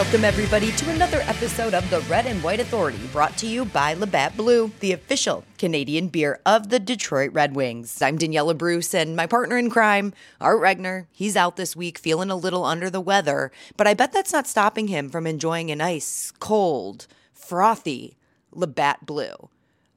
Welcome, everybody, to another episode of the Red and White Authority, brought to you by Labatt Blue, the official Canadian beer of the Detroit Red Wings. I'm Daniella Bruce, and my partner in crime, Art Regner. He's out this week feeling a little under the weather, but I bet that's not stopping him from enjoying a nice, cold, frothy Labatt Blue.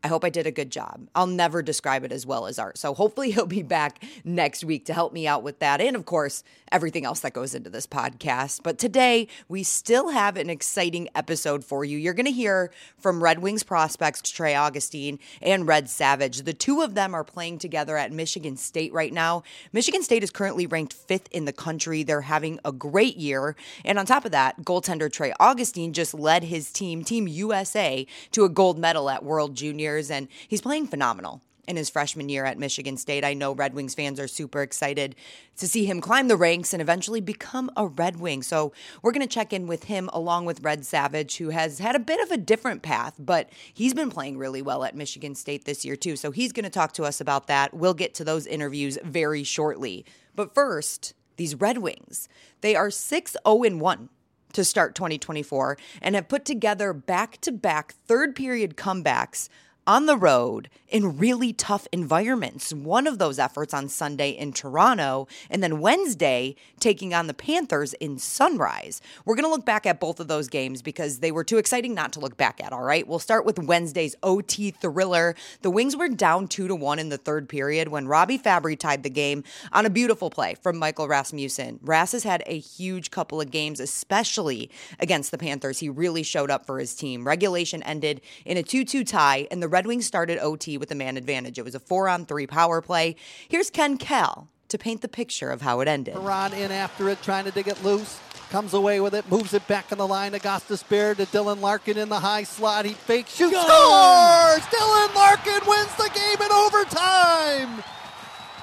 I hope I did a good job. I'll never describe it as well as art. So hopefully he'll be back next week to help me out with that. And of course, everything else that goes into this podcast. But today, we still have an exciting episode for you. You're going to hear from Red Wings prospects Trey Augustine and Red Savage. The two of them are playing together at Michigan State right now. Michigan State is currently ranked fifth in the country. They're having a great year. And on top of that, goaltender Trey Augustine just led his team, Team USA, to a gold medal at World Junior and he's playing phenomenal in his freshman year at Michigan State. I know Red Wings fans are super excited to see him climb the ranks and eventually become a Red Wing. So we're going to check in with him along with Red Savage, who has had a bit of a different path, but he's been playing really well at Michigan State this year, too. So he's going to talk to us about that. We'll get to those interviews very shortly. But first, these Red Wings, they are 6 0 1 to start 2024 and have put together back to back third period comebacks on the road in really tough environments. One of those efforts on Sunday in Toronto, and then Wednesday taking on the Panthers in Sunrise. We're going to look back at both of those games because they were too exciting not to look back at, all right? We'll start with Wednesday's OT thriller. The Wings were down 2 to 1 in the third period when Robbie Fabbri tied the game on a beautiful play from Michael Rasmussen. Ras has had a huge couple of games, especially against the Panthers. He really showed up for his team. Regulation ended in a 2 2 tie, and the Red Wings started OT with a man advantage. It was a four on three power play. Here's Ken Kal to paint the picture of how it ended. Perron in after it, trying to dig it loose. Comes away with it, moves it back in the line. Gostisbehere to Dylan Larkin in the high slot. He fake shoots, scores! Dylan Larkin wins the game in overtime.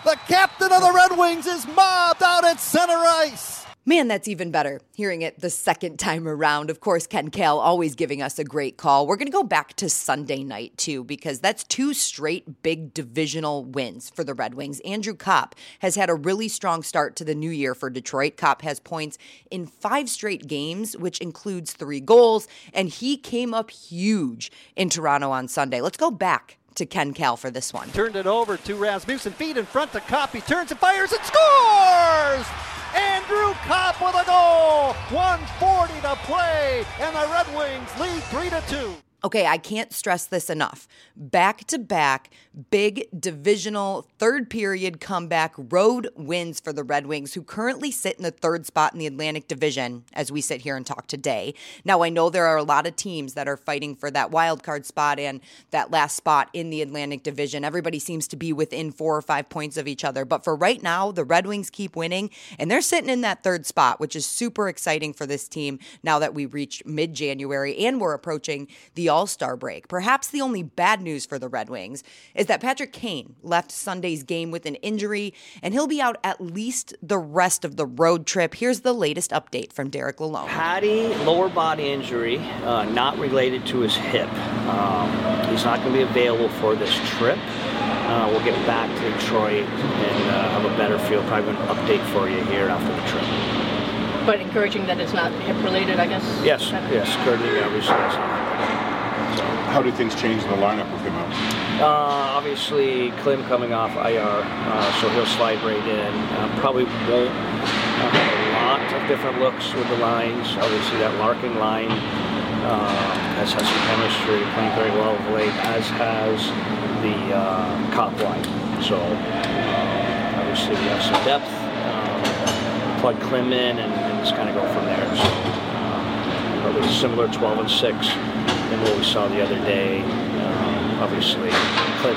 The captain of the Red Wings is mobbed out at center ice. Man, that's even better hearing it the second time around. Of course, Ken Kal always giving us a great call. We're going to go back to Sunday night, too, because that's two straight big divisional wins for the Red Wings. Andrew Copp has had a really strong start to the new year for Detroit. Copp has points in five straight games, which includes three goals, and he came up huge in Toronto on Sunday. Let's go back to Ken Kal for this one. Turned it over to Rasmussen, feet in front to Copp. He turns and fires and scores! Andrew Copp with a goal. 140 to play, and the Red Wings lead 3 to 2. Okay, I can't stress this enough. Back to back, big divisional third period comeback road wins for the Red Wings, who currently sit in the third spot in the Atlantic Division as we sit here and talk today. Now, I know there are a lot of teams that are fighting for that wild card spot and that last spot in the Atlantic Division. Everybody seems to be within four or five points of each other. But for right now, the Red Wings keep winning, and they're sitting in that third spot, which is super exciting for this team now that we reached mid January and we're approaching the all Star break. Perhaps the only bad news for the Red Wings is that Patrick Kane left Sunday's game with an injury, and he'll be out at least the rest of the road trip. Here's the latest update from Derek Lalonde. Patty, lower body injury, uh, not related to his hip. Um, he's not going to be available for this trip. Uh, we'll get back to Detroit and uh, have a better feel, probably an update for you here after the trip. But encouraging that it's not hip related, I guess? Yes, yes, currently obviously it's how do things change in the lineup with him out? Uh, obviously, Klim coming off IR, uh, so he'll slide right in. Uh, probably won't uh, have a lot of different looks with the lines. Obviously, that Larkin line uh, has had some chemistry, playing very well of late, as has the uh, Copp line. So, obviously, we have some depth. plug Klim in and, and just kind of go from there. So, probably similar 12 and 6 than what we saw the other day. Obviously, for.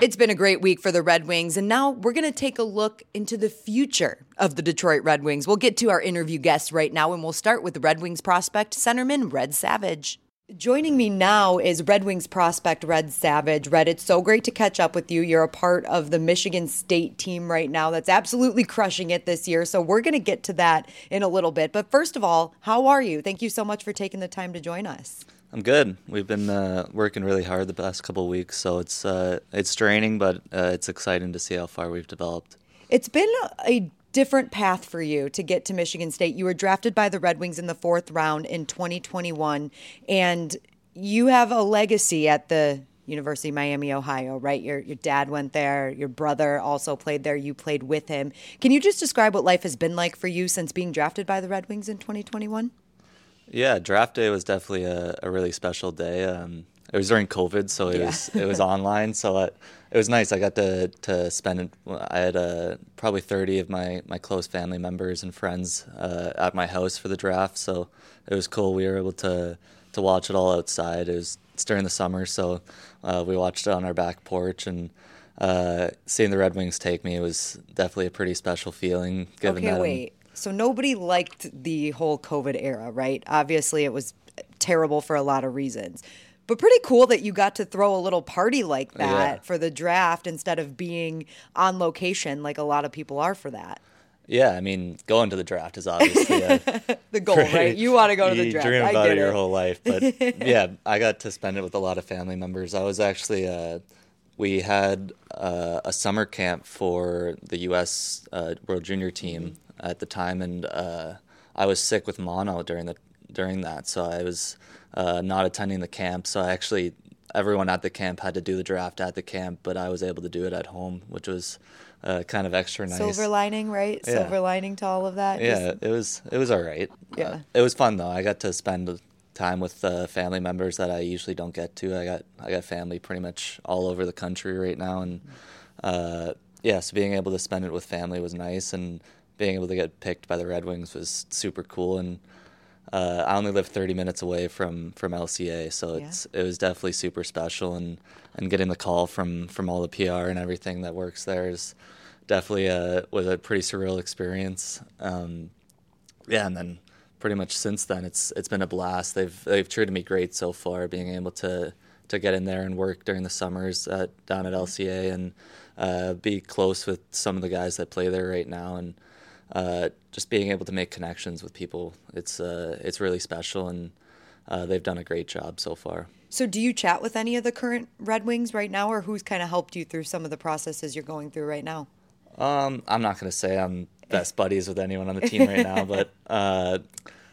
It's been a great week for the Red Wings, and now we're going to take a look into the future of the Detroit Red Wings. We'll get to our interview guests right now, and we'll start with the Red Wings prospect, centerman Red Savage. Joining me now is Red Wings prospect Red Savage. Red, it's so great to catch up with you. You're a part of the Michigan State team right now that's absolutely crushing it this year. So we're going to get to that in a little bit. But first of all, how are you? Thank you so much for taking the time to join us. I'm good. We've been uh, working really hard the past couple weeks, so it's uh, it's draining, but uh, it's exciting to see how far we've developed. It's been a different path for you to get to Michigan State. You were drafted by the Red Wings in the fourth round in 2021, and you have a legacy at the University of Miami, Ohio, right? Your your dad went there, your brother also played there, you played with him. Can you just describe what life has been like for you since being drafted by the Red Wings in 2021? Yeah, draft day was definitely a, a really special day. Um, it was during COVID, so it Yeah. was it was online, so it, it was nice. I got to to spend. I had uh, probably thirty of my my close family members and friends uh, at my house for the draft, so it was cool. We were able to to watch it all outside. It was it's during the summer, so uh, we watched it on our back porch and. Uh, seeing the Red Wings take me was definitely a pretty special feeling. Given okay, that I'm- wait. So nobody liked the whole COVID era, right? Obviously, it was terrible for a lot of reasons. But pretty cool that you got to throw a little party like that Yeah. for the draft instead of being on location like a lot of people are for that. Yeah, I mean, going to the draft is obviously a, The goal, right? You want to go to the you draft. dream I about get it your it. whole life, but yeah, I got to spend it with a lot of family members. I was actually, uh, we had uh, a summer camp for the U.S. Uh, World Junior team at the time, and uh, I was sick with mono during the during that, so I was uh, not attending the camp. So I actually, everyone at the camp had to do the draft at the camp, but I was able to do it at home, which was uh, kind of extra nice. Silver lining, right? Yeah. Silver lining to all of that. Yeah, Just- it was it was all right. Yeah. Uh, it was fun though. I got to spend time with uh, family members that I usually don't get to. I got I got family pretty much all over the country right now, and uh, yeah, so being able to spend it with family was nice, and being able to get picked by the Red Wings was super cool. And uh, I only live 30 minutes away from from LCA, so Yeah. it's it was definitely super special. And and getting the call from from all the PR and everything that works there is definitely a was a pretty surreal experience. Um, yeah, and then pretty much since then, it's it's been a blast. They've they've treated me great so far. Being able to to get in there and work during the summers at, down at LCA and uh, be close with some of the guys that play there right now, and uh, just being able to make connections with people. It's uh, it's really special, and uh, they've done a great job so far. So, do you chat with any of the current Red Wings right now, or who's kind of helped you through some of the processes you're going through right now? Um, I'm not gonna say I'm best buddies with anyone on the team right now, but uh,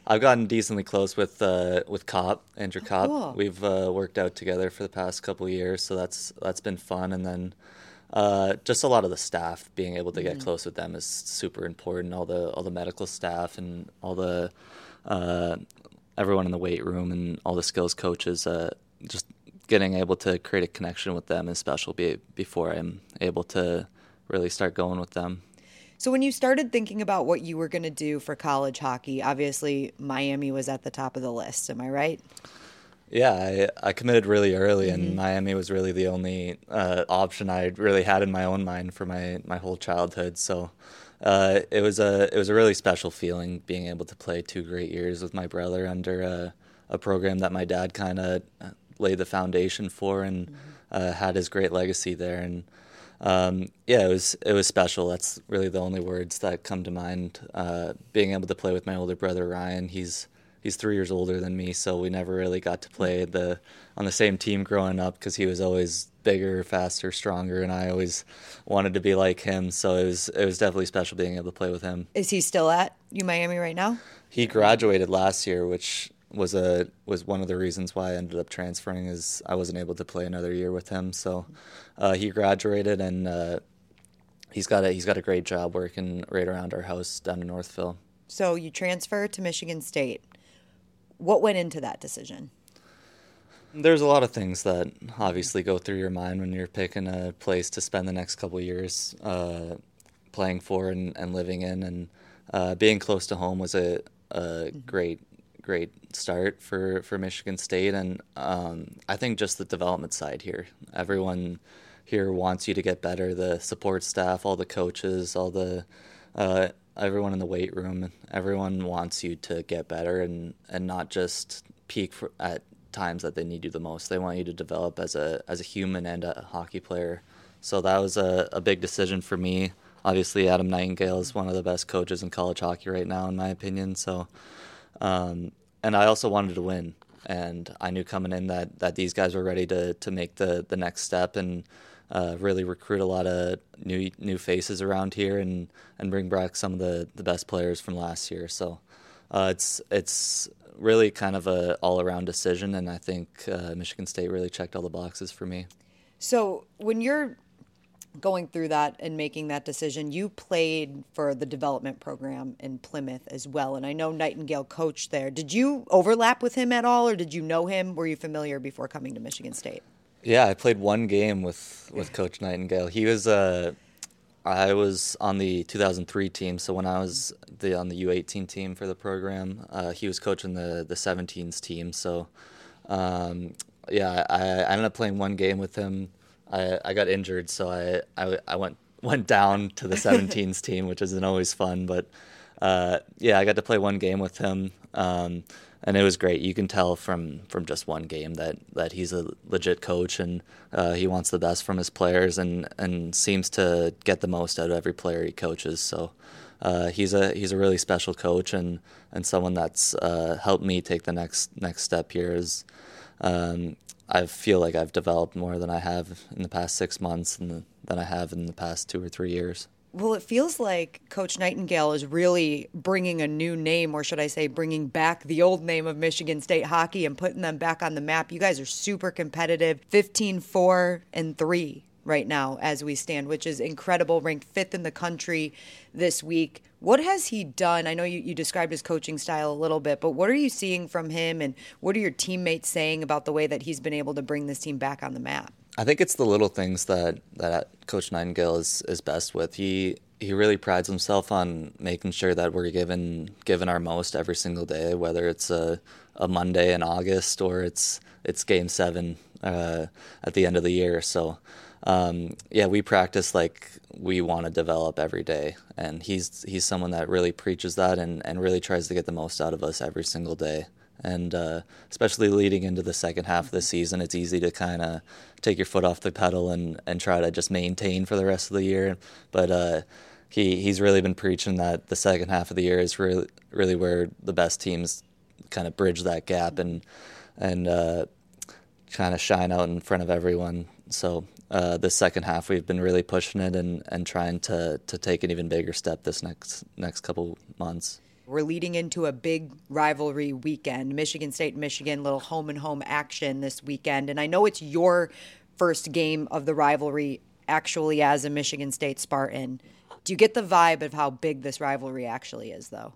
I've gotten decently close with uh, with Copp Andrew Copp. cool. We've uh, worked out together for the past couple of years, so that's that's been fun. And then uh, just a lot of the staff being able to get close with them is super important. All the all the medical staff and all the uh, everyone in the weight room and all the skills coaches. Uh, just getting able to create a connection with them is special. Be, before I'm able to really start going with them. So, when you started thinking about what you were going to do for college hockey, obviously Miami was at the top of the list. Am I right? Yeah, I, I committed really early, and Miami was really the only uh, option I really had in my own mind for my, my whole childhood. So uh, it was a it was a really special feeling being able to play two great years with my brother under a, a program that my dad kind of laid the foundation for and uh, had his great legacy there. And um, yeah, it was it was special. That's really the only words that come to mind. Uh, being able to play with my older brother Ryan, he's he's three years older than me, so we never really got to play the on the same team growing up because he was always bigger, faster, stronger, and I always wanted to be like him. So it was it was definitely special being able to play with him. Is he still at U Miami right now? He graduated last year, which was a was one of the reasons why I ended up transferring. Is I wasn't able to play another year with him, so uh, he graduated and uh, he's got a he's got a great job working right around our house down in Northville. So, you transfer to Michigan State. What went into that decision? There's a lot of things that obviously go through your mind when you're picking a place to spend the next couple of years uh, playing for and, and living in, and uh, being close to home was a, a great great start for, for Michigan State, and um, I think just the development side here, everyone here wants you to get better. The support staff, all the coaches, all the uh, everyone in the weight room, everyone wants you to get better and, and not just peak for, at times that they need you the most. They want you to develop as a as a human and a hockey player. So that was a, a big decision for me. Obviously, Adam Nightingale is one of the best coaches in college hockey right now, in my opinion. So, um, and I also wanted to win, and I knew coming in that, that these guys were ready to, to make the, the next step, and uh, really recruit a lot of new new faces around here and and bring back some of the the best players from last year. So uh, it's it's really kind of a all around decision, and I think uh, Michigan State really checked all the boxes for me. So when you're going through that and making that decision, you played for the development program in Plymouth as well, and I know Nightingale coached there. Did you overlap with him at all, or did you know him? Were you familiar before coming to Michigan State? Yeah, I played one game with with Coach Nightingale. He was uh, I was on the 2003 team, so when I was the on the U18 team for the program, uh, he was coaching the the 17s team. So, um, yeah, I, I ended up playing one game with him. I, I got injured, so I, I, I went went down to the 17s team, which isn't always fun. But uh, yeah, I got to play one game with him, um, and it was great. You can tell from from just one game that that he's a legit coach and uh, he wants the best from his players and and seems to get the most out of every player he coaches. So. Uh, he's a he's a really special coach and, and someone that's uh, helped me take the next next step here. Is um, I feel like I've developed more than I have in the past six months and than I have in the past two or three years. Well, it feels like Coach Nightingale is really bringing a new name, or should I say, bringing back the old name of Michigan State hockey and putting them back on the map. You guys are super competitive 15 4 and 3 right now as we stand, which is incredible, ranked fifth in the country this week. What has he done? I know you, you described his coaching style a little bit, but what are you seeing from him and what are your teammates saying about the way that he's been able to bring this team back on the map? I think it's the little things that, that Coach Nightingale is, is best with. He he really prides himself on making sure that we're given given our most every single day, whether it's a, a Monday in August or it's it's Game Seven uh, at the end of the year. So um, yeah, we practice like we want to develop every day, and he's he's someone that really preaches that and, and really tries to get the most out of us every single day. And uh, especially leading into the second half of the season, it's easy to kind of take your foot off the pedal and, and try to just maintain for the rest of the year. But uh, he he's really been preaching that the second half of the year is really really where the best teams kind of bridge that gap and and uh, kind of shine out in front of everyone. So uh, this second half, we've been really pushing it and, and trying to, to take an even bigger step this next next couple months. We're leading into a big rivalry weekend. Michigan State Michigan, little home and home action this weekend. And I know it's your first game of the rivalry actually as a Michigan State Spartan. Do you get the vibe of how big this rivalry actually is, though?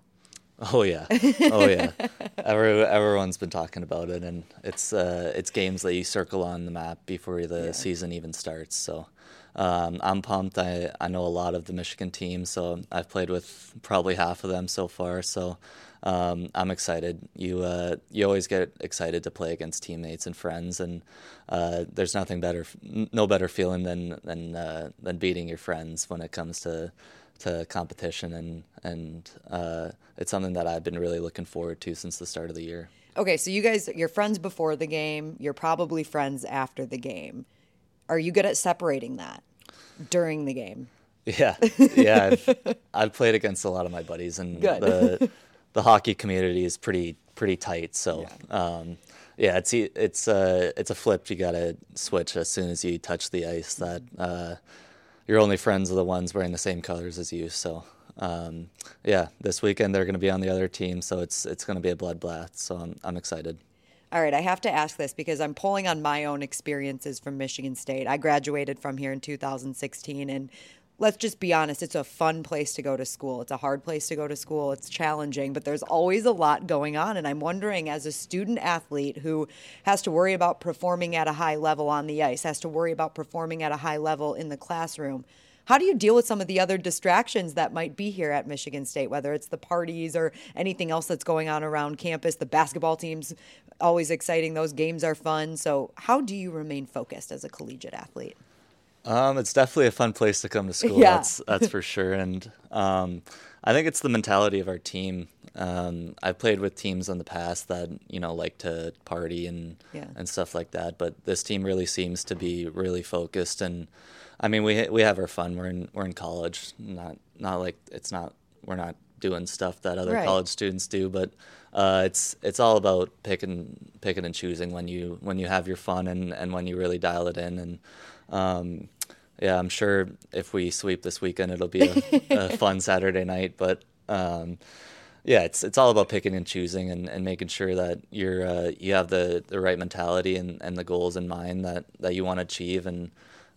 Oh yeah, oh yeah. Every, everyone's been talking about it, and it's uh, it's games that you circle on the map before the yeah. season even starts. So um, I'm pumped. I I know a lot of the Michigan team, so I've played with probably half of them so far. So um, I'm excited. You uh, you always get excited to play against teammates and friends, and uh, there's nothing better, no better feeling than than uh, than beating your friends when it comes to to competition, and and uh, it's something that I've been really looking forward to since the start of the year. Okay, so you guys, you're friends before the game. You're probably friends after the game. Are you good at separating that during the game? Yeah, yeah. I've, I've played against a lot of my buddies, and good. the the hockey community is pretty pretty tight. So. Yeah. Um, yeah, it's it's uh, it's a flip. You gotta switch as soon as you touch the ice. That uh, your only friends are the ones wearing the same colors as you. So um, yeah, this weekend they're going to be on the other team, so it's it's going to be a bloodbath. So I'm I'm excited. All right, I have to ask this because I'm pulling on my own experiences from Michigan State. I graduated from here in 2016, and let's just be honest, it's a fun place to go to school. It's a hard place to go to school. It's challenging, but there's always a lot going on. And I'm wondering, as a student athlete who has to worry about performing at a high level on the ice, has to worry about performing at a high level in the classroom, how do you deal with some of the other distractions that might be here at Michigan State, whether it's the parties or anything else that's going on around campus? The basketball team's always exciting, those games are fun. So, how do you remain focused as a collegiate athlete? Um, it's definitely a fun place to come to school. Yeah. That's that's for sure. And um, I think it's the mentality of our team. Um, I've played with teams in the past that you know like to party and yeah. and stuff like that, but this team really seems to be really focused. And I mean, we we have our fun. We're in we're in college, not not like it's not we're not doing stuff that other right. college students do, but uh, it's it's all about picking picking and choosing when you when you have your fun and, and when you really dial it in and um, yeah, I'm sure if we sweep this weekend, it'll be a, a fun Saturday night. But um, yeah, it's it's all about picking and choosing and, and making sure that you're uh, you have the, the right mentality and, and the goals in mind that, that you want to achieve and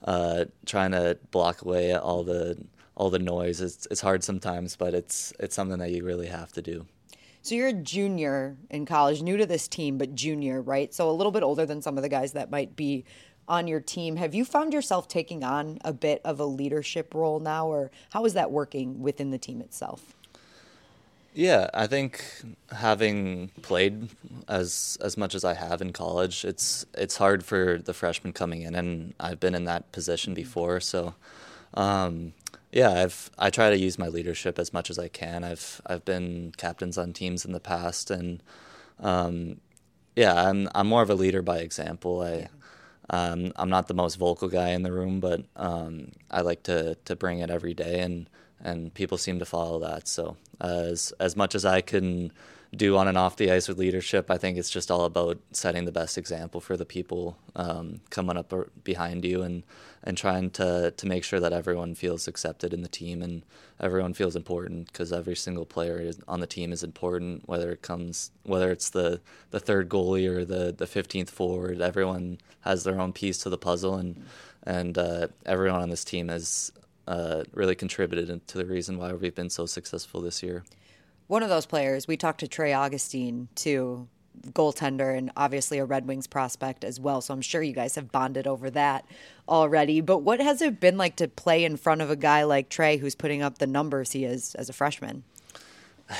uh, trying to block away all the all the noise. It's it's hard sometimes, but it's it's something that you really have to do. So you're a junior in college, new to this team, but junior, right? So a little bit older than some of the guys that might be on your team. Have you found yourself taking on a bit of a leadership role now, or how is that working within the team itself? Yeah, I think having played as as much as I have in college, it's it's hard for the freshmen coming in, and I've been in that position before. So, um, yeah, I've I try to use my leadership as much as I can. I've I've been captains on teams in the past, and um, yeah, I'm I'm more of a leader by example. I um, I'm not the most vocal guy in the room, but um, I like to to bring it every day, and and people seem to follow that. So as as much as I can do on and off the ice with leadership, I think it's just all about setting the best example for the people um, coming up behind you and and trying to to make sure that everyone feels accepted in the team and everyone feels important because every single player is, on the team is important whether it comes whether it's the the third goalie or the the 15th forward everyone has their own piece to the puzzle and and uh, everyone on this team has uh, really contributed to the reason why we've been so successful this year. One of those players, we talked to Trey Augustine too, goaltender and obviously a Red Wings prospect as well. So I'm sure you guys have bonded over that already. But what has it been like to play in front of a guy like Trey who's putting up the numbers he is as a freshman?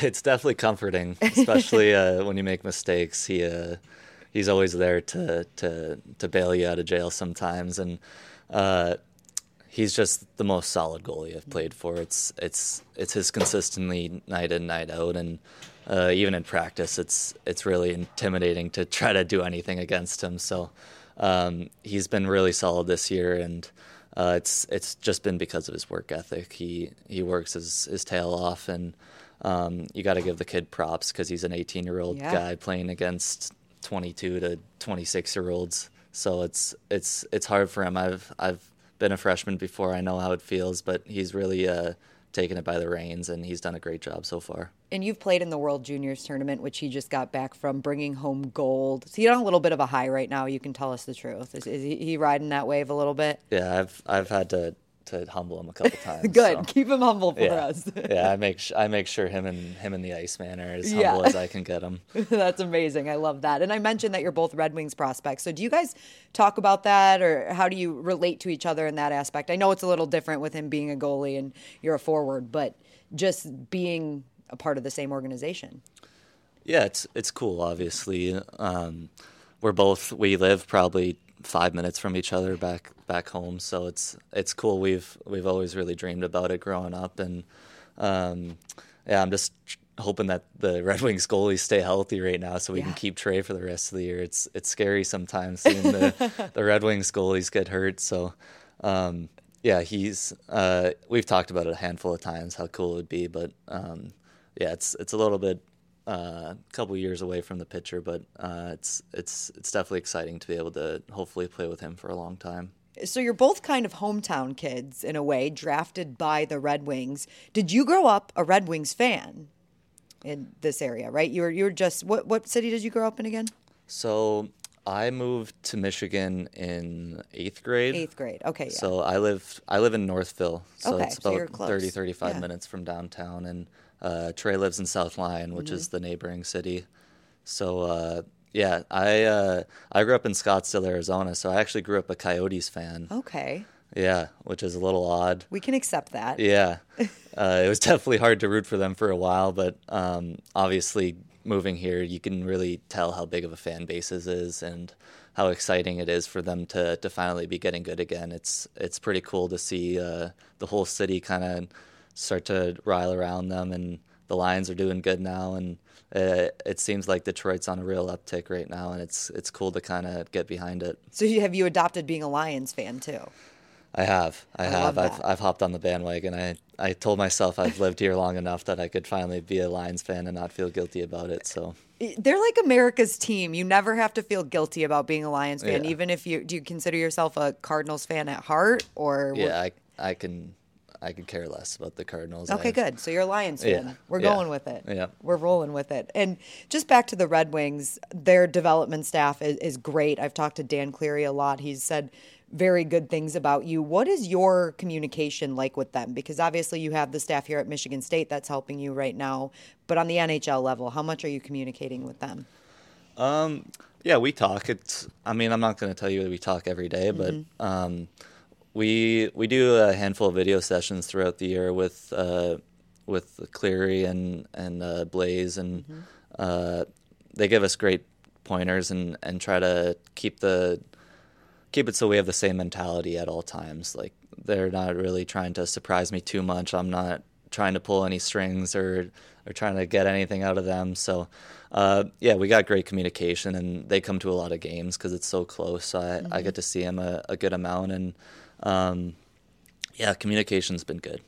It's definitely comforting, especially uh, when you make mistakes. He uh, he's always there to to to bail you out of jail sometimes, and uh, he's just the most solid goalie I've played for. It's it's it's his consistently night in night out, and uh, even in practice, it's it's really intimidating to try to do anything against him. So um, he's been really solid this year, and uh, it's it's just been because of his work ethic. He he works his his tail off, and um, you got to give the kid props because he's an 18 year old guy playing against 22 to 26 year olds. So it's it's it's hard for him. I've I've been a freshman before. I know how it feels, but he's really uh, taken it by the reins, and he's done a great job so far. And you've played in the World Juniors tournament, which he just got back from, bringing home gold. So you're on a little bit of a high right now. You can tell us the truth. Is, is he riding that wave a little bit? Yeah, I've I've had to to humble him a couple times. Good, so. keep him humble for yeah. us. yeah, I make sh- I make sure him and him and the Iceman are as humble yeah. as I can get him. That's amazing. I love that. And I mentioned that you're both Red Wings prospects. So do you guys talk about that, or how do you relate to each other in that aspect? I know it's a little different with him being a goalie and you're a forward, but just being a part of the same organization. Yeah, it's it's cool. Obviously, um, we're both we live probably five minutes from each other back back home. So it's it's cool. We've we've always really dreamed about it growing up, and um, yeah, I'm just hoping that the Red Wings goalies stay healthy right now, so we yeah. can keep Trey for the rest of the year. It's it's scary sometimes seeing the the Red Wings goalies get hurt. So. Um, yeah, he's. Uh, we've talked about it a handful of times how cool it would be, but um, yeah, it's it's a little bit a uh, couple years away from the pitcher, but uh, it's it's it's definitely exciting to be able to hopefully play with him for a long time. So you're both kind of hometown kids in a way, drafted by the Red Wings. Did you grow up a Red Wings fan in this area? Right? You were you were just what what city did you grow up in again? So I moved to Michigan in eighth grade. Eighth grade, okay. Yeah. So I live I live in Northville, so okay, it's about so 30, 35 yeah. minutes from downtown, and uh, Trey lives in South Lyon, which mm-hmm. is the neighboring city. So uh, yeah, I uh, I grew up in Scottsdale, Arizona. So I actually grew up a Coyotes fan. Okay. Yeah, which is a little odd. We can accept that. Yeah, uh, it was definitely hard to root for them for a while, but um, obviously moving here, you can really tell how big of a fan base this is and how exciting it is for them to to finally be getting good again. It's it's pretty cool to see uh, the whole city kind of start to rile around them, and the Lions are doing good now, and it, uh, it seems like Detroit's on a real uptick right now, and it's it's cool to kind of get behind it. So have you adopted being a Lions fan too? I have. I, I have. I've I've hopped on the bandwagon. I I told myself I've lived here long enough that I could finally be a Lions fan and not feel guilty about it. So They're like America's team. You never have to feel guilty about being a Lions fan, Yeah. even if you do you consider yourself a Cardinals fan at heart or Yeah, I I can I could care less about the Cardinals. Okay, I've- good. So you're a Lions fan. Yeah, We're yeah, going with it. yeah. We're rolling with it. And just back to the Red Wings, their development staff is, is great. I've talked to Dan Cleary a lot. He's said very good things about you. What is your communication like with them? Because obviously you have the staff here at Michigan State that's helping you right now. But on the NHL level, how much are you communicating with them? Yeah, we talk. It's. I mean, I'm not going to tell you that we talk every day, but um, we we do a handful of video sessions throughout the year with uh, with Cleary and and uh, Blaze, and uh, they give us great pointers and and try to keep the keep it so we have the same mentality at all times. Like they're not really trying to surprise me too much. I'm not trying to pull any strings or or trying to get anything out of them. So uh, yeah, we got great communication, and they come to a lot of games because it's so close. So I, I get to see them a, a good amount, and um, yeah, communication's been good.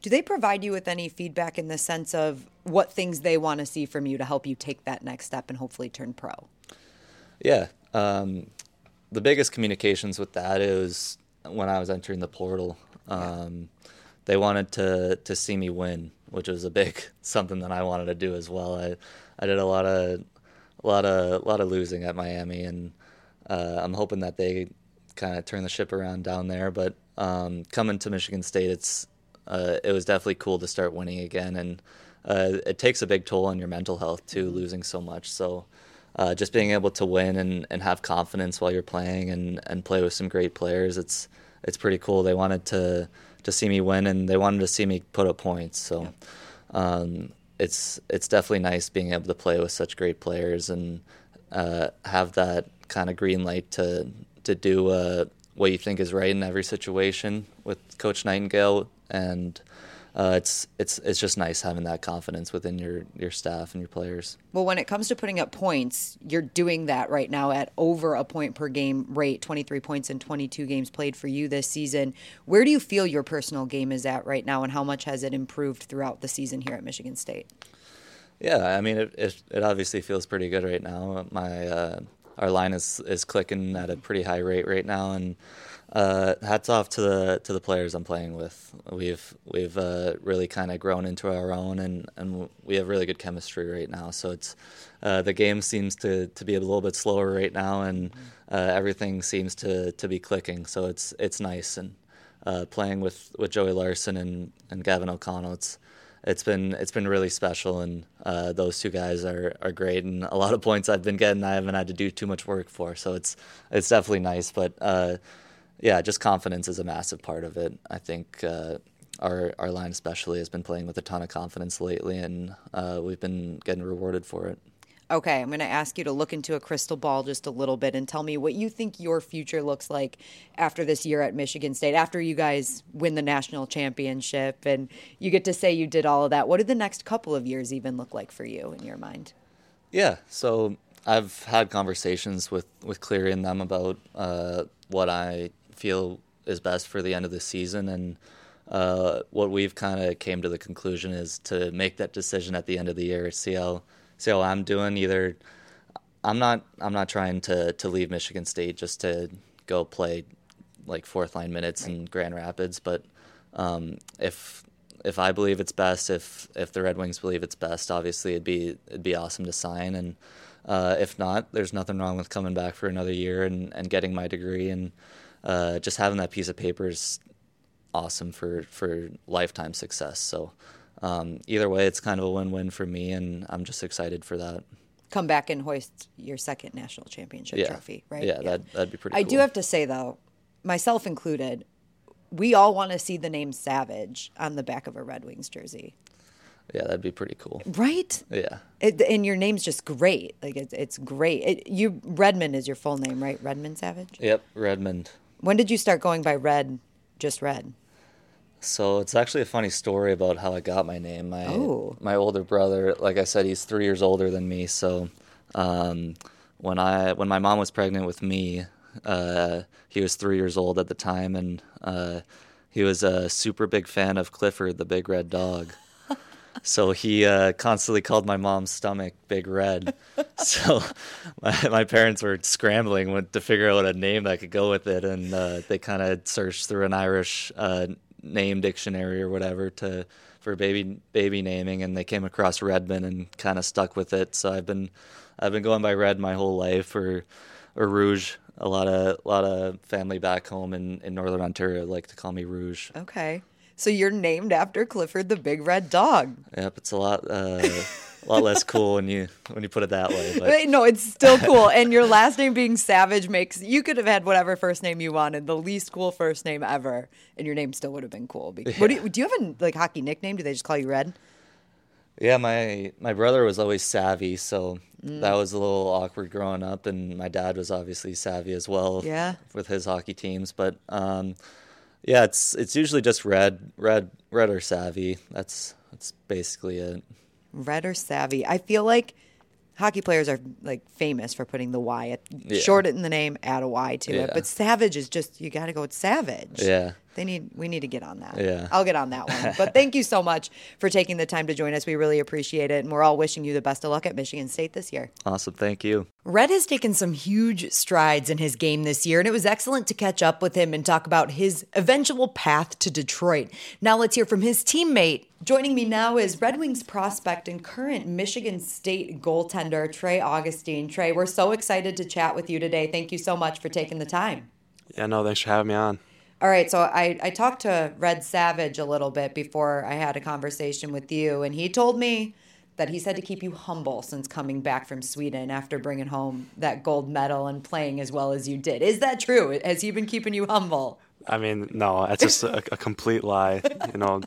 Do they provide you with any feedback in the sense of what things they want to see from you to help you take that next step and hopefully turn pro? Yeah. Um, the biggest communications with that is when I was entering the portal. Um, They wanted to to see me win, which was a big something that I wanted to do as well. I I did a lot of a lot of a lot of losing at Miami, and uh, I'm hoping that they kind of turn the ship around down there. But um, coming to Michigan State, it's uh, it was definitely cool to start winning again, and uh, it takes a big toll on your mental health too, losing so much. So uh, just being able to win and, and have confidence while you're playing and, and play with some great players, it's it's pretty cool. They wanted to to see me win, and they wanted to see me put up points. So um, it's it's definitely nice being able to play with such great players and uh, have that kind of green light to to do uh, what you think is right in every situation with Coach Nightingale, and uh, it's it's it's just nice having that confidence within your your staff and your players. Well, when it comes to putting up points, you're doing that right now at over a point per game rate, 23 points in 22 games played for you this season. Where do you feel your personal game is at right now, and how much has it improved throughout the season here at Michigan State? Yeah, I mean it it, it obviously feels pretty good right now. My uh, our line is is clicking at a pretty high rate right now, and uh, hats off to the to the players I'm playing with. We've we've uh, really kind of grown into our own, and, and we have really good chemistry right now. So it's uh, the game seems to, to be a little bit slower right now, and uh, everything seems to, to be clicking. So it's it's nice, and uh, playing with, with Joey Larson and, and Gavin O'Connell, it's it's been it's been really special, and uh, those two guys are, are great. And a lot of points I've been getting, I haven't had to do too much work for. So it's it's definitely nice. But uh, yeah, just confidence is a massive part of it. I think uh, our our line especially has been playing with a ton of confidence lately, and uh, we've been getting rewarded for it. Okay, I'm going to ask you to look into a crystal ball just a little bit and tell me what you think your future looks like after this year at Michigan State, after you guys win the national championship and you get to say you did all of that. What do the next couple of years even look like for you in your mind? Yeah, so I've had conversations with with Cleary and them about uh, what I feel is best for the end of the season, and uh, what we've kind of came to the conclusion is to make that decision at the end of the year, see how how I'm doing. Either I'm not I'm not trying to to leave Michigan State just to go play like fourth line minutes in Grand Rapids, but um, if if I believe it's best, if if the Red Wings believe it's best, obviously it'd be it'd be awesome to sign. And uh, if not, there's nothing wrong with coming back for another year and, and getting my degree and uh, just having that piece of paper is awesome for for lifetime success. So um, either way, it's kind of a win-win for me, and I'm just excited for that. Come back and hoist your second national championship Yeah, trophy, right? Yeah, that that'd be pretty. Cool. I cool. do have to say though, myself included, we all want to see the name Savage on the back of a Red Wings jersey, Yeah, that'd be pretty cool. right? Yeah. It, and your name's just great. Like it's it's great. It, you Redmond is your full name, right? Redmond Savage. Yep, Redmond. When did you start going by Red? Just Red. So it's actually a funny story about how I got my name. My Oh. my older brother, like I said, he's three years older than me. So um, when I when my mom was pregnant with me, uh, he was three years old at the time, and uh, he was a super big fan of Clifford, the big red dog. so he uh, constantly called my mom's stomach Big Red. so my, my parents were scrambling to figure out a name that could go with it, and uh, they kind of searched through an Irish uh, name dictionary or whatever to for baby baby naming, and they came across Redmond and kind of stuck with it. So I've been I've been going by Red my whole life, or or Rouge. A lot of a lot of family back home in, in northern Ontario like to call me Rouge. Okay. So you're named after Clifford the Big Red Dog. Yep, it's a lot uh, a lot less cool when you when you put it that way. But No, it's still cool. and your last name being Savage makes you could have had whatever first name you wanted, the least cool first name ever, and your name still would have been cool. Be- what do, you, do you have a like hockey nickname? Do they just call you Red? yeah, my my brother was always savvy, so that was a little awkward growing up, and my dad was obviously savvy as well. Yeah. with his hockey teams, but um, yeah, it's it's usually just red, red, red or savvy. That's that's basically it. Red or Savvy? I feel like hockey players are like famous for putting the Y at Yeah. shorten the name, add a Y to it. But Savage is just you got to go with Savage. Yeah. They need we need to get on that. Yeah. I'll get on that one. But thank you so much for taking the time to join us. We really appreciate it, and we're all wishing you the best of luck at Michigan State this year. Awesome, thank you. Red has taken some huge strides in his game this year, and it was excellent to catch up with him and talk about his eventual path to Detroit. Now let's hear from his teammate. Joining me now is Red Wings prospect and current Michigan State goaltender Trey Augustine. Trey, we're so excited to chat with you today. Thank you so much for taking the time. Yeah, no, thanks for having me on. All right, so I, I talked to Red Savage a little bit before I had a conversation with you, and he told me that he's had to keep you humble since coming back from Sweden after bringing home that gold medal and playing as well as you did. Is that true? Has he been keeping you humble? I mean, no, that's just a, a complete lie. You know,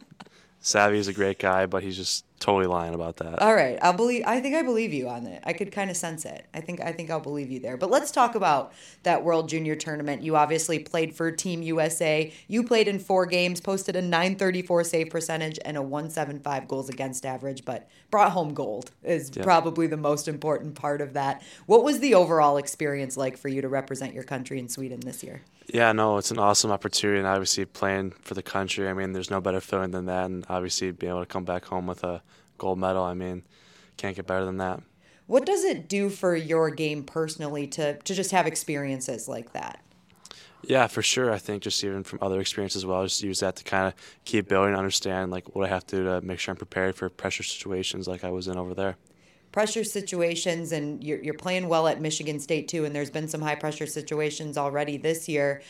Savvy is a great guy, but he's just totally lying about that. All right, I'll believe. I think I believe you on it. I could kind of sense it. I think I think I'll believe you there. But let's talk about that World Junior Tournament. You obviously played for Team USA. You played in four games, posted a 934 save percentage and a 175 goals against average, but brought home gold is probably the most important part of that. What was the overall experience like for you to represent your country in Sweden this year? Yeah, no, it's an awesome opportunity, and obviously playing for the country. I mean, there's no better feeling than that, and obviously being able to come back home with a gold medal. I mean, can't get better than that. What does it do for your game personally to to just have experiences like that? Yeah, for sure. I think just even from other experiences as well, just use that to kind of keep building, understand like what I have to do to make sure I'm prepared for pressure situations like I was in over there. pressure situations and you're, you're playing well at Michigan State too and there's been some high pressure situations already this year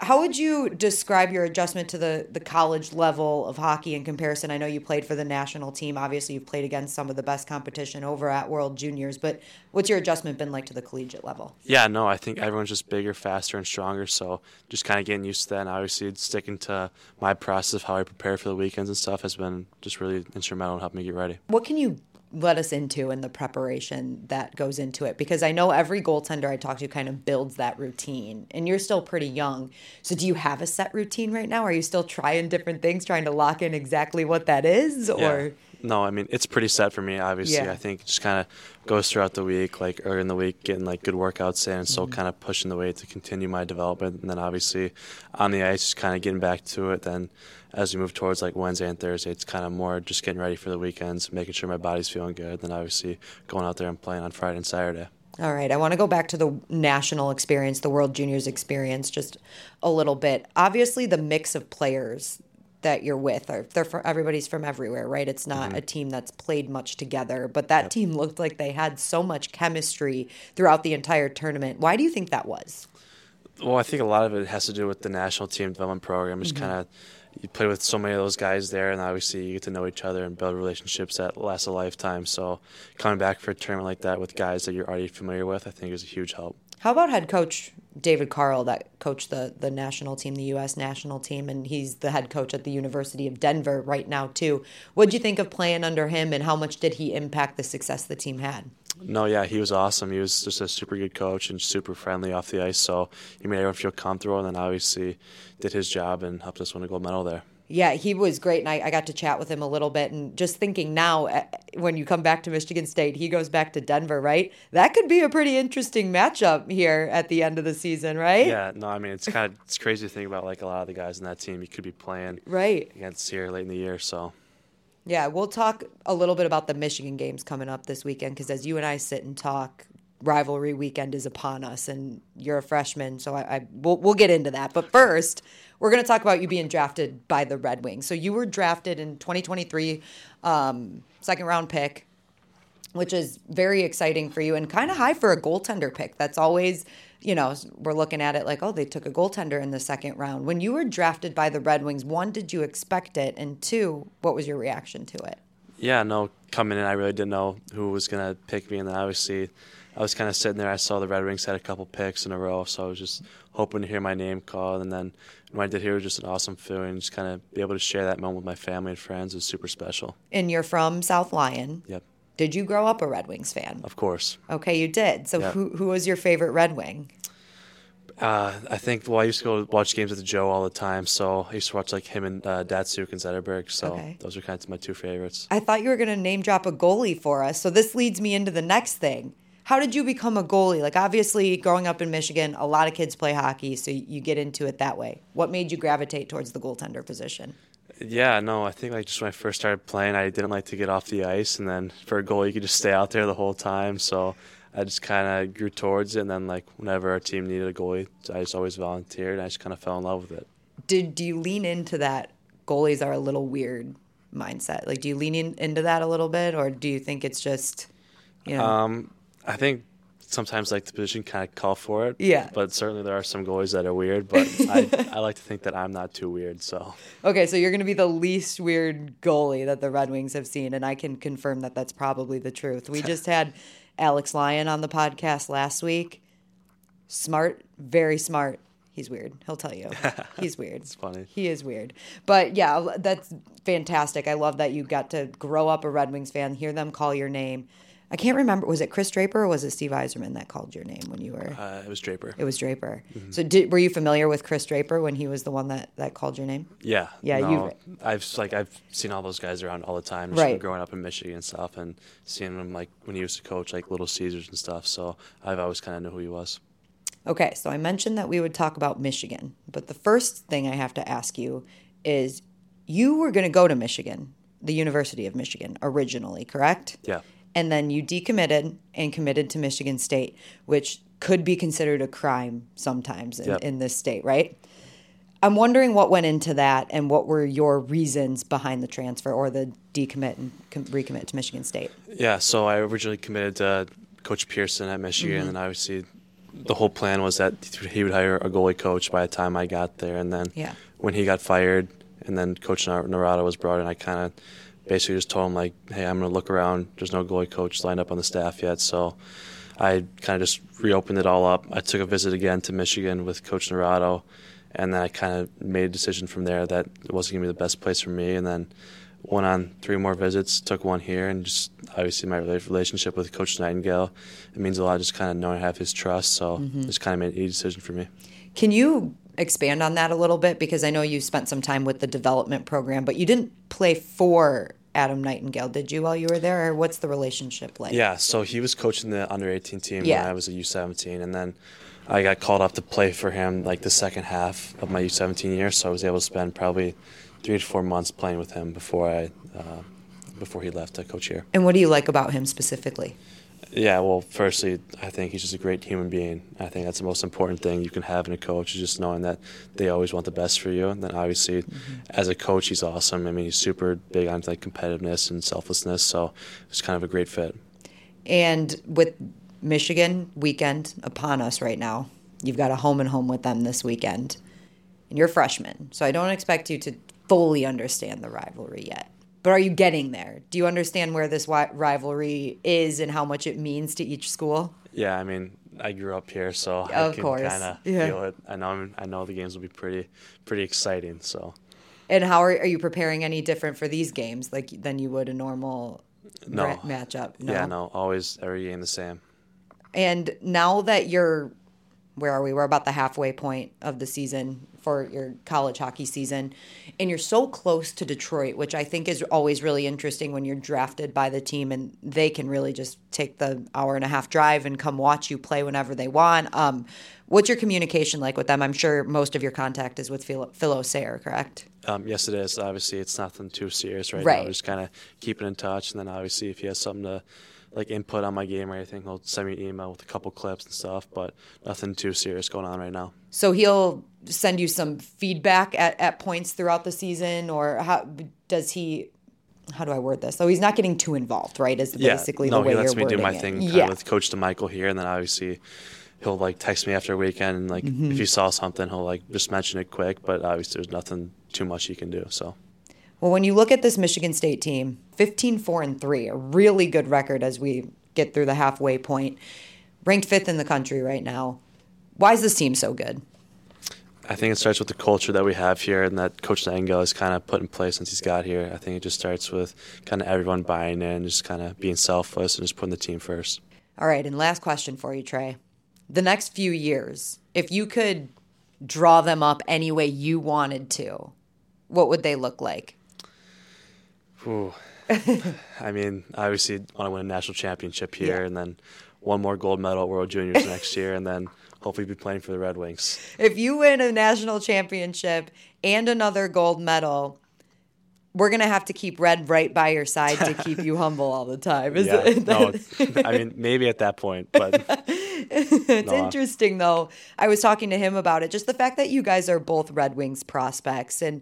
how would you describe your adjustment to the, the college level of hockey in comparison? I know you played for the national team. Obviously, you've played against some of the best competition over at World Juniors, but what's your adjustment been like to the collegiate level? Yeah, no, I think everyone's just bigger, faster, and stronger. So just kind of getting used to that. And obviously, sticking to my process of how I prepare for the weekends and stuff has been just really instrumental in helping me get ready. What can you let us into and the preparation that goes into it? Because I know every goaltender I talk to kind of builds that routine, and you're still pretty young. So, do you have a set routine right now? Are you still trying different things, trying to lock in exactly what that is? Or Yeah. No, I mean it's pretty set for me. Obviously, Yeah. I think just kind of goes throughout the week, like early in the week, getting like good workouts in, and so kind of pushing the weight to continue my development, and then obviously on the ice, just kind of getting back to it. Then as we move towards like Wednesday and Thursday, it's kind of more just getting ready for the weekends, making sure my body's feeling good. Then obviously going out there and playing on Friday and Saturday. All right, I want to go back to the national experience, the World Juniors experience, just a little bit. Obviously, the mix of players that you're with are they're from, everybody's from everywhere, right? It's not mm-hmm. a team that's played much together, but that team looked like they had so much chemistry throughout the entire tournament. Why do you think that was? Well, I think a lot of it has to do with the national team development program. Just kind of you play with so many of those guys there, and obviously you get to know each other and build relationships that last a lifetime. So coming back for a tournament like that with guys that you're already familiar with, I think is a huge help. How about head coach David Carle that coached the the national team, the U.S. national team, and he's the head coach at the University of Denver right now too. What'd you think of playing under him, and how much did he impact the success the team had? No, yeah, he was awesome. He was just a super good coach and super friendly off the ice. So he made everyone feel comfortable, and then obviously did his job and helped us win a gold medal there. Yeah, he was great, and I, I got to chat with him a little bit. And just thinking now, eh, when you come back to Michigan State, he goes back to Denver, right? That could be a pretty interesting matchup here at the end of the season, right? Yeah, no, I mean it's kind of it's crazy to think about like a lot of the guys in that team you could be playing Right. against here late in the year. So Yeah, we'll talk a little bit about the Michigan games coming up this weekend because as you and I sit and talk, rivalry weekend is upon us, and you're a freshman, so I, I we'll, we'll get into that. But first, we're going to talk about you being drafted by the Red Wings. So you were drafted in 2023, um, second round pick, which is very exciting for you and kind of high for a goaltender pick. That's always you know, we're looking at it like, oh, they took a goaltender in the second round. When you were drafted by the Red Wings, one, did you expect it? And two, what was your reaction to it? Yeah, no, coming in, I really didn't know who was going to pick me. And then obviously, I was kind of sitting there. I saw the Red Wings had a couple picks in a row. So I was just hoping to hear my name called. And then when I did hear it was just an awesome feeling. Just kind of be able to share that moment with my family and friends was super special. And you're from South Lyon. Yep. Did you grow up a Red Wings fan? Of course. Okay, you did. So Yeah. who who was your favorite Red Wing? Uh, I think, well, I used to go watch games with Joe all the time. So I used to watch like him and uh, Datsyuk and Zetterberg. So Okay. those are kind of my two favorites. I thought you were going to name drop a goalie for us. So this leads me into the next thing. How did you become a goalie? Like obviously growing up in Michigan, a lot of kids play hockey, so you get into it that way. What made you gravitate towards the goaltender position? Yeah, no, I think like just when I first started playing, I didn't like to get off the ice, and then for a goal, you could just stay out there the whole time. So I just kind of grew towards it, and then like whenever our team needed a goalie, I just always volunteered. And I just kind of fell in love with it. Did do you lean into that goalies are a little weird mindset? Like do you lean in, into that a little bit or do you think it's just you know Um, I think sometimes like the position kind of call for it. Yeah. But certainly there are some goalies that are weird, but I, I like to think that I'm not too weird. So Okay, so you're going to be the least weird goalie that the Red Wings have seen, and I can confirm that that's probably the truth. We just had Alex Lyon on the podcast last week. Smart, very smart. He's weird. He'll tell you. He's weird. it's funny. He is weird. But yeah, that's fantastic. I love that you got to grow up a Red Wings fan, hear them call your name. I can't remember. Was it Chris Draper or was it Steve Yzerman that called your name when you were? uh, it was Draper. it was Draper. Mm-hmm. So, did, were you familiar with Chris Draper when he was the one that, that called your name? Yeah, Yeah, No, you've- I've like I've seen all those guys around all the time, Right. growing up in Michigan and stuff, and seeing him like when he used to coach like Little Caesars and stuff. So I've always kind of knew who he was. Okay, so I mentioned that we would talk about Michigan, but the first thing I have to ask you is you were going to go to Michigan, the University of Michigan, originally, correct? Yeah. And then you decommitted and committed to Michigan State, which could be considered a crime sometimes in, Yep. in this state, right? I'm wondering what went into that and what were your reasons behind the transfer or the decommit and com- recommit to Michigan State. Yeah, so I originally committed to Coach Pearson at Michigan, Mm-hmm. and obviously the whole plan was that he would hire a goalie coach by the time I got there. And then Yeah. when he got fired, and then Coach Nar- Naurato was brought in, I kind of basically just told him like, "Hey, I'm going to look around. There's no goalie coach lined up on the staff yet." So I kind of just reopened it all up. I took a visit again to Michigan with Coach Naurato, and then I kind of made a decision from there that it wasn't going to be the best place for me. And then went on three more visits, took one here, and just obviously my relationship with Coach Nightingale, it means a lot just kind of knowing I have his trust. So mm-hmm. just kind of made an easy decision for me. Can you expand on that a little bit? Because I know you spent some time with the development program, but you didn't play for Adam Nightingale, did you, while you were there? Or what's the relationship like? Yeah, so he was coaching the under 18 team Yeah. when I was a U17, and then I got called up to play for him like the second half of my U17 year. So I was able to spend probably three to four months playing with him before I uh, before he left to coach here. And what do you like about him specifically? Yeah, well, firstly, I think he's just a great human being. I think that's the most important thing you can have in a coach is just knowing that they always want the best for you. And then obviously, mm-hmm. as a coach, he's awesome. I mean, he's super big on like competitiveness and selflessness. So it's kind of a great fit. And with Michigan weekend upon us right now, you've got a home and home with them this weekend. And you're a freshman, so I don't expect you to fully understand the rivalry yet. But are you getting there? Do you understand where this rivalry is and how much it means to each school? Yeah, I mean, I grew up here, so Of I can course, kind of yeah. feel it. I know, I know the games will be pretty, pretty exciting. So And how are, are you preparing any different for these games, like than you would a normal No. ra- matchup? yeah, no, always every game the same. And now that you're where are we? We're about the halfway point of the season for your college hockey season. And you're so close to Detroit, which I think is always really interesting when you're drafted by the team and they can really just take the hour and a half drive and come watch you play whenever they want. Um, what's your communication like with them? I'm sure most of your contact is with Phil, Phil Osaer, correct? Um, yes, it is. Obviously, it's nothing too serious right, Right. now. Just kind of keeping in touch, and then obviously, if he has something to like input on my game or anything, he'll send me an email with a couple clips and stuff. But nothing too serious going on right now. So he'll send you some feedback at, at points throughout the season, or how does he? How do I word this? So he's not getting too involved, right? Is basically no, the way he lets you're me do my it. thing Yeah. with Coach DeMichiel here, and then obviously he'll like text me after a weekend, and like Mm-hmm. if he saw something, he'll like just mention it quick. But obviously, there's nothing too much he can do. So. Well, when you look at this Michigan State team, 15 4 and 3, a really good record as we get through the halfway point, ranked fifth in the country right now. Why is this team so good? I think it starts with the culture that we have here and that Coach Nightingale has kind of put in place since he's got here. I think it just starts with kind of everyone buying in, just kind of being selfless and just putting the team first. All right, and last question for you, Trey. The next few years, if you could draw them up any way you wanted to, what would they look like? Ooh. I mean, obviously, want to win a national championship here Yeah. and then one more gold medal at World Juniors next year and then hopefully be playing for the Red Wings. If you win a national championship and another gold medal, we're gonna have to keep Red right by your side to keep you humble all the time. Is Yeah, it? no, I mean, maybe at that point, but It's No. Uh. interesting though. I was talking to him about it. Just the fact that you guys are both Red Wings prospects and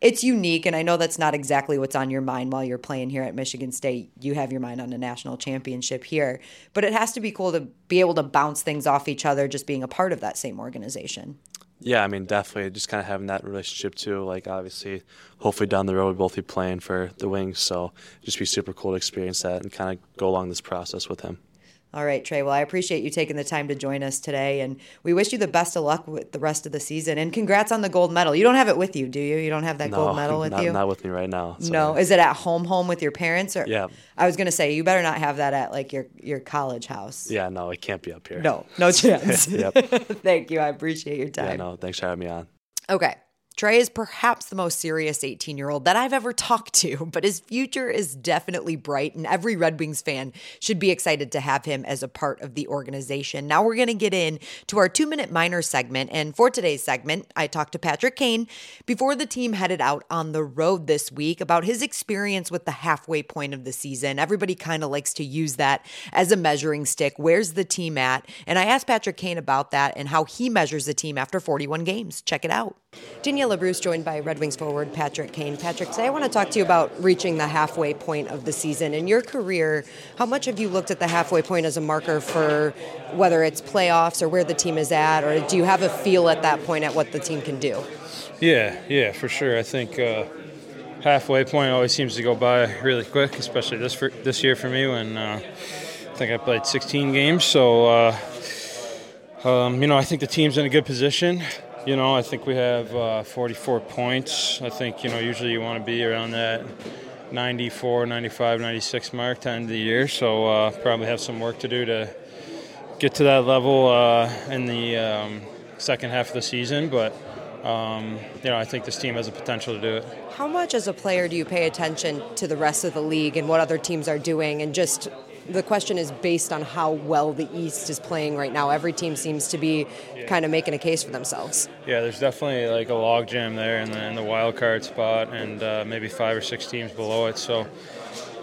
it's unique and I know that's not exactly what's on your mind while you're playing here at Michigan State. You have your mind on a national championship here, but it has to be cool to be able to bounce things off each other just being a part of that same organization. Yeah, I mean, definitely just kind of having that relationship too. Like, obviously, hopefully down the road, we'll both be playing for the Wings. So, just be super cool to experience that and kind of go along this process with him. All right, Trey. Well, I appreciate you taking the time to join us today, and we wish you the best of luck with the rest of the season. And congrats on the gold medal. You don't have it with you, do you? You don't have that No, gold medal with not, you? not with me right now. so- No, is it at home home with your parents or Yeah. I was going to say you better not have that at like your your college house. Yeah, no, it can't be up here. No, no chance. Yep. Thank you. I appreciate your time. Yeah, no, thanks for having me on. Okay. Trey is perhaps the most serious 18 year old that I've ever talked to, but his future is definitely bright, and every Red Wings fan should be excited to have him as a part of the organization. Now we're going to get in to our two minute minor segment. And for today's segment, I talked to Patrick Kane before the team headed out on the road this week about his experience with the halfway point of the season. Everybody kind of likes to use that as a measuring stick. Where's the team at? And I asked Patrick Kane about that and how he measures the team after 41 games. Check it out. Daniella Bruce joined by Red Wings forward Patrick Kane. Patrick, today I want to talk to you about reaching the halfway point of the season. In your career, how much have you looked at the halfway point as a marker for whether it's playoffs or where the team is at, or do you have a feel at that point at what the team can do? Yeah, yeah, for sure. I think uh, halfway point always seems to go by really quick, especially this for, this year for me when uh, I think I played 16 games. So, uh, um, you know, I think the team's in a good position. You know, I think we have uh, 44 points. I think, you know, usually you want to be around that 94, 95, 96 mark to end of the year. So, uh, probably have some work to do to get to that level uh, in the um, second half of the season. But, um, you know, I think this team has the potential to do it. How much as a player do you pay attention to the rest of the league and what other teams are doing? And just the question is based on how well the East is playing right now. Every team seems to be kind of making a case for themselves. Yeah, there's definitely like a log jam there in the, in the wild card spot, and uh, maybe five or six teams below it. So,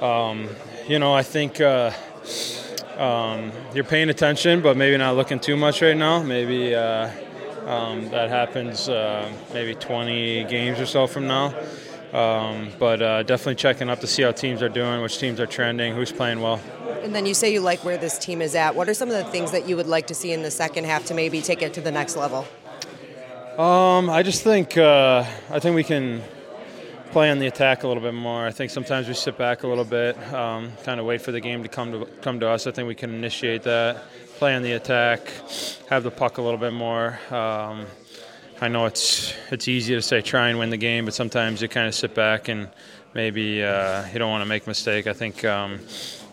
um, you know, I think uh, um, you're paying attention, but maybe not looking too much right now. Maybe uh, um, that happens uh, maybe 20 games or so from now. Um, but uh, definitely checking up to see how teams are doing, which teams are trending, who's playing well. And then you say you like where this team is at. What are some of the things that you would like to see in the second half to maybe take it to the next level? Um, I just think uh, I think we can play on the attack a little bit more. I think sometimes we sit back a little bit, um, kind of wait for the game to come to come to us. I think we can initiate that, play on the attack, have the puck a little bit more. Um, I know it's it's easy to say try and win the game, but sometimes you kind of sit back and maybe uh, you don't want to make a mistake. I think um,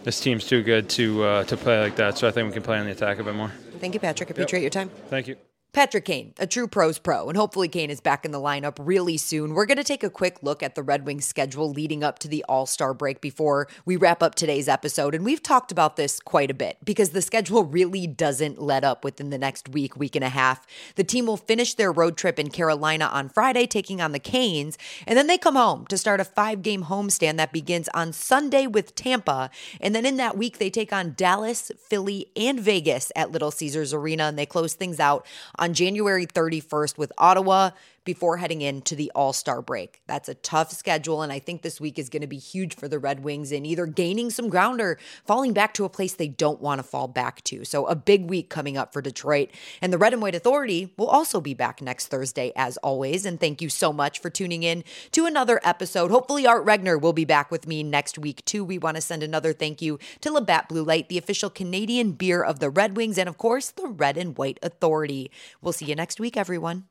this team's too good to uh, to play like that, so I think we can play on the attack a bit more. Thank you, Patrick. Appreciate your time. Thank you. Patrick Kane, a true pros pro, and hopefully Kane is back in the lineup really soon. We're going to take a quick look at the Red Wings schedule leading up to the All Star break before we wrap up today's episode. And we've talked about this quite a bit because the schedule really doesn't let up within the next week, week and a half. The team will finish their road trip in Carolina on Friday, taking on the Canes, and then they come home to start a five game homestand that begins on Sunday with Tampa. And then in that week, they take on Dallas, Philly, and Vegas at Little Caesars Arena, and they close things out on January 31st with Ottawa before heading into the All Star break. That's a tough schedule, and I think this week is going to be huge for the Red Wings in either gaining some ground or falling back to a place they don't want to fall back to. So, a big week coming up for Detroit. And the Red and White Authority will also be back next Thursday, as always. And thank you so much for tuning in to another episode. Hopefully, Art Regner will be back with me next week, too. We want to send another thank you to Labatt Blue Light, the official Canadian beer of the Red Wings, and of course, the Red and White Authority. We'll see you next week, everyone.